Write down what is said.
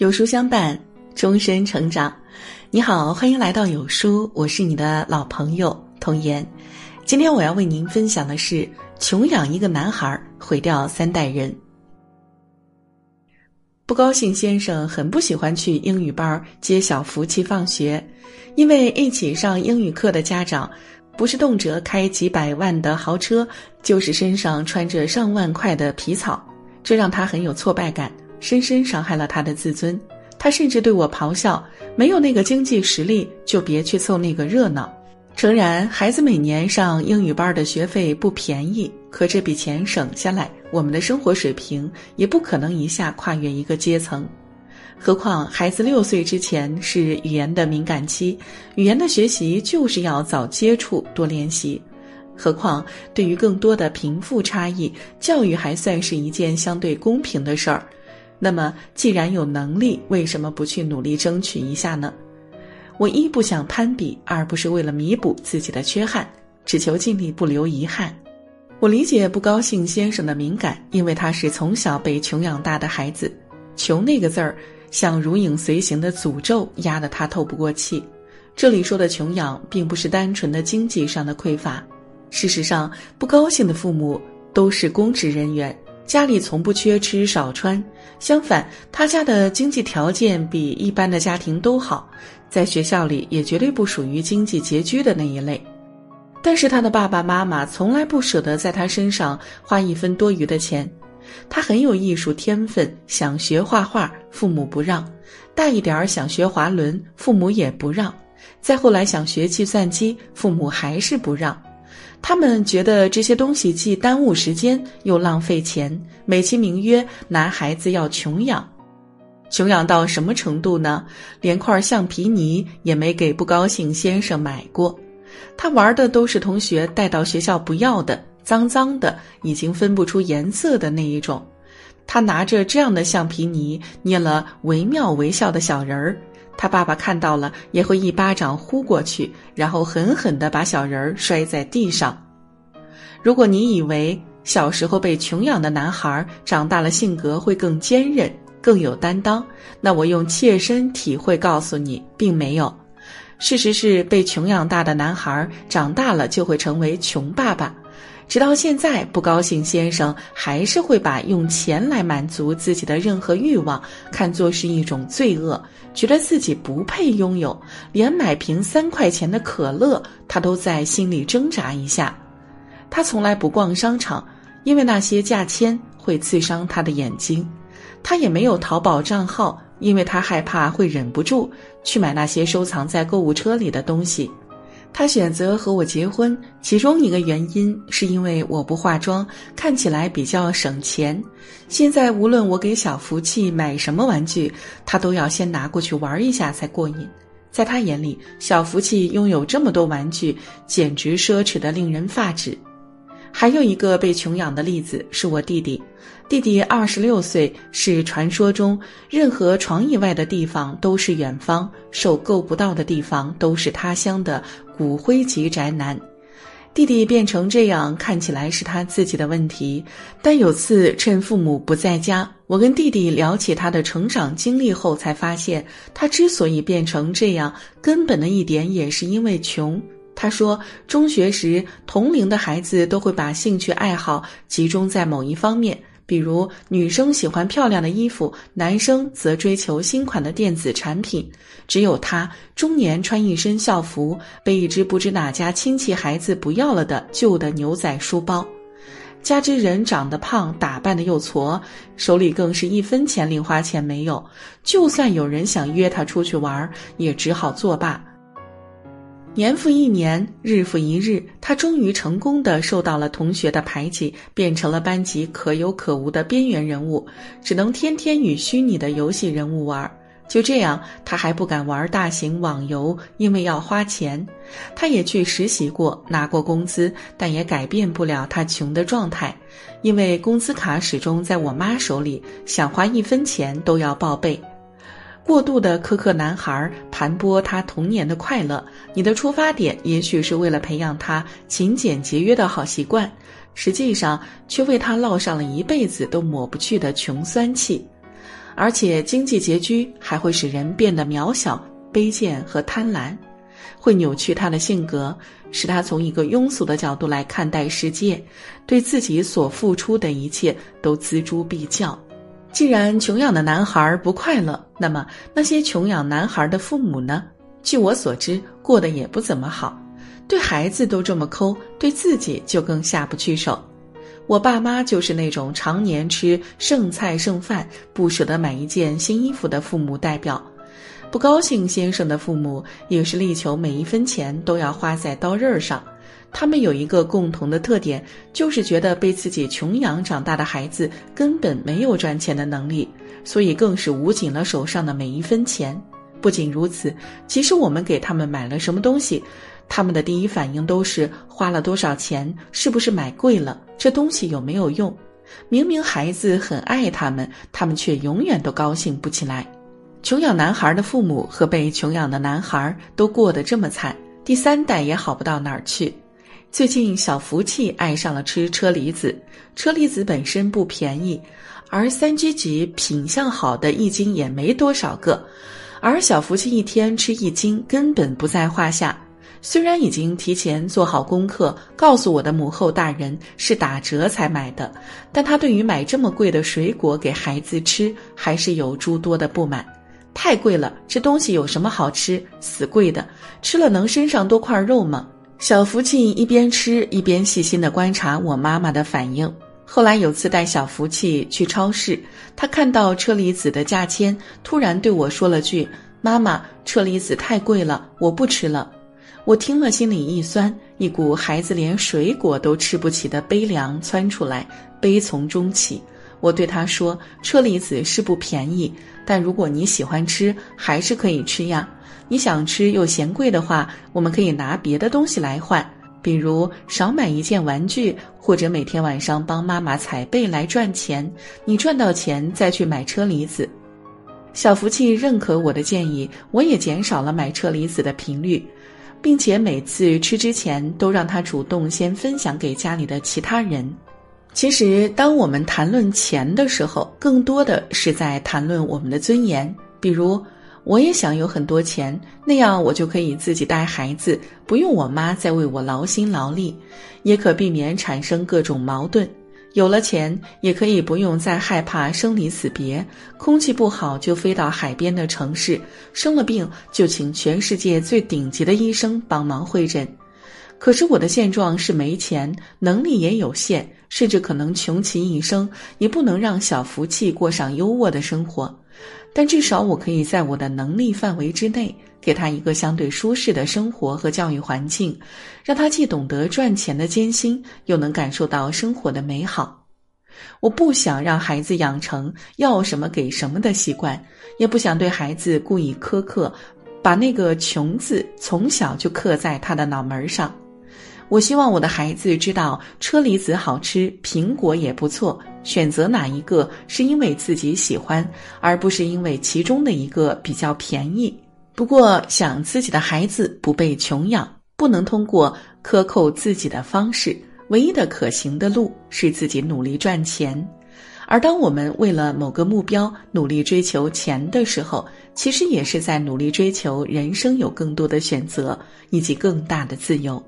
有书相伴，终身成长。你好，欢迎来到有书，我是你的老朋友童言。今天我要为您分享的是：穷养一个男孩，毁掉三代人。不高兴先生很不喜欢去英语班接小福气放学，因为一起上英语课的家长，不是动辄开几百万的豪车，就是身上穿着上万块的皮草，这让他很有挫败感。深深伤害了他的自尊，他甚至对我咆哮：“没有那个经济实力，就别去凑那个热闹。”诚然，孩子每年上英语班的学费不便宜，可这笔钱省下来，我们的生活水平也不可能一下跨越一个阶层。何况，孩子六岁之前是语言的敏感期，语言的学习就是要早接触、多练习。何况，对于更多的贫富差异，教育还算是一件相对公平的事儿。那么，既然有能力，为什么不去努力争取一下呢？我一不想攀比，二不是为了弥补自己的缺憾，只求尽力不留遗憾。我理解不高兴先生的敏感，因为他是从小被穷养大的孩子，穷那个字儿像如影随形的诅咒，压得他透不过气。这里说的穷养，并不是单纯的经济上的匮乏，事实上，不高兴的父母都是公职人员。家里从不缺吃少穿，相反，他家的经济条件比一般的家庭都好，在学校里也绝对不属于经济拮据的那一类。但是他的爸爸妈妈从来不舍得在他身上花一分多余的钱。他很有艺术天分，想学画画，父母不让；大一点儿想学滑轮，父母也不让；再后来想学计算机，父母还是不让。他们觉得这些东西既耽误时间又浪费钱，美其名曰男孩子要穷养，穷养到什么程度呢？连块橡皮泥也没给不高兴先生买过，他玩的都是同学带到学校不要的，脏脏的，已经分不出颜色的那一种。他拿着这样的橡皮泥捏了惟妙惟肖的小人儿。他爸爸看到了，也会一巴掌呼过去，然后狠狠地把小人儿摔在地上。如果你以为小时候被穷养的男孩长大了性格会更坚韧、更有担当，那我用切身体会告诉你，并没有。事实是，被穷养大的男孩长大了就会成为穷爸爸。直到现在，不高兴先生还是会把用钱来满足自己的任何欲望看作是一种罪恶，觉得自己不配拥有，连买瓶三块钱的可乐，他都在心里挣扎一下。他从来不逛商场，因为那些价签会刺伤他的眼睛；他也没有淘宝账号，因为他害怕会忍不住去买那些收藏在购物车里的东西。他选择和我结婚，其中一个原因是因为我不化妆，看起来比较省钱。现在无论我给小福气买什么玩具，他都要先拿过去玩一下才过瘾。在他眼里，小福气拥有这么多玩具，简直奢侈的令人发指。还有一个被穷养的例子是我弟弟。弟弟二十六岁，是传说中任何床以外的地方都是远方，手够不到的地方都是他乡的骨灰级宅男。弟弟变成这样，看起来是他自己的问题。但有次趁父母不在家，我跟弟弟聊起他的成长经历后，才发现他之所以变成这样，根本的一点也是因为穷。他说，中学时同龄的孩子都会把兴趣爱好集中在某一方面。比如，女生喜欢漂亮的衣服，男生则追求新款的电子产品。只有他，中年穿一身校服，背一只不知哪家亲戚孩子不要了的旧的牛仔书包。加之人长得胖，打扮的又矬，手里更是一分钱零花钱没有。就算有人想约他出去玩，也只好作罢。年复一年，日复一日，他终于成功的受到了同学的排挤，变成了班级可有可无的边缘人物，只能天天与虚拟的游戏人物玩。就这样，他还不敢玩大型网游，因为要花钱。他也去实习过，拿过工资，但也改变不了他穷的状态，因为工资卡始终在我妈手里，想花一分钱都要报备。过度的苛刻男孩盘剥他童年的快乐。你的出发点也许是为了培养他勤俭节约的好习惯，实际上却为他烙上了一辈子都抹不去的穷酸气。而且经济拮据还会使人变得渺小、卑贱和贪婪，会扭曲他的性格，使他从一个庸俗的角度来看待世界，对自己所付出的一切都锱铢必较。既然穷养的男孩不快乐，那么那些穷养男孩的父母呢？据我所知，过得也不怎么好，对孩子都这么抠，对自己就更下不去手。我爸妈就是那种常年吃剩菜剩饭、不舍得买一件新衣服的父母代表。不高兴先生的父母也是力求每一分钱都要花在刀刃上。他们有一个共同的特点，就是觉得被自己穷养长大的孩子根本没有赚钱的能力，所以更是捂紧了手上的每一分钱。不仅如此，即使我们给他们买了什么东西，他们的第一反应都是花了多少钱，是不是买贵了，这东西有没有用？明明孩子很爱他们，他们却永远都高兴不起来。穷养男孩的父母和被穷养的男孩都过得这么惨，第三代也好不到哪儿去。最近，小福气爱上了吃车厘子，车厘子本身不便宜，而三居级品相好的一斤也没多少个。而小福气一天吃一斤根本不在话下，虽然已经提前做好功课，告诉我的母后大人是打折才买的，但他对于买这么贵的水果给孩子吃，还是有诸多的不满。太贵了，这东西有什么好吃？死贵的，吃了能身上多块肉吗？小福气一边吃一边细心的观察我妈妈的反应。后来有次带小福气去超市，他看到车厘子的价签，突然对我说了句：“妈妈，车厘子太贵了，我不吃了。”我听了心里一酸，一股孩子连水果都吃不起的悲凉窜出来，悲从中起。我对他说：“车厘子是不便宜，但如果你喜欢吃，还是可以吃呀。你想吃又嫌贵的话，我们可以拿别的东西来换。”比如少买一件玩具，或者每天晚上帮妈妈踩背来赚钱。你赚到钱再去买车厘子。小福气认可我的建议，我也减少了买车厘子的频率，并且每次吃之前都让他主动先分享给家里的其他人。其实，当我们谈论钱的时候，更多的是在谈论我们的尊严，比如。我也想有很多钱，那样我就可以自己带孩子，不用我妈再为我劳心劳力，也可避免产生各种矛盾。有了钱，也可以不用再害怕生离死别，空气不好就飞到海边的城市，生了病就请全世界最顶级的医生帮忙会诊。可是我的现状是没钱，能力也有限，甚至可能穷其一生也不能让小福气过上优渥的生活。但至少我可以在我的能力范围之内，给他一个相对舒适的生活和教育环境，让他既懂得赚钱的艰辛，又能感受到生活的美好。我不想让孩子养成要什么给什么的习惯，也不想对孩子故意苛刻，把那个“穷”字从小就刻在他的脑门上。我希望我的孩子知道车厘子好吃，苹果也不错。选择哪一个是因为自己喜欢，而不是因为其中的一个比较便宜。不过，想自己的孩子不被穷养，不能通过克扣自己的方式，唯一的可行的路是自己努力赚钱。而当我们为了某个目标努力追求钱的时候，其实也是在努力追求人生有更多的选择以及更大的自由。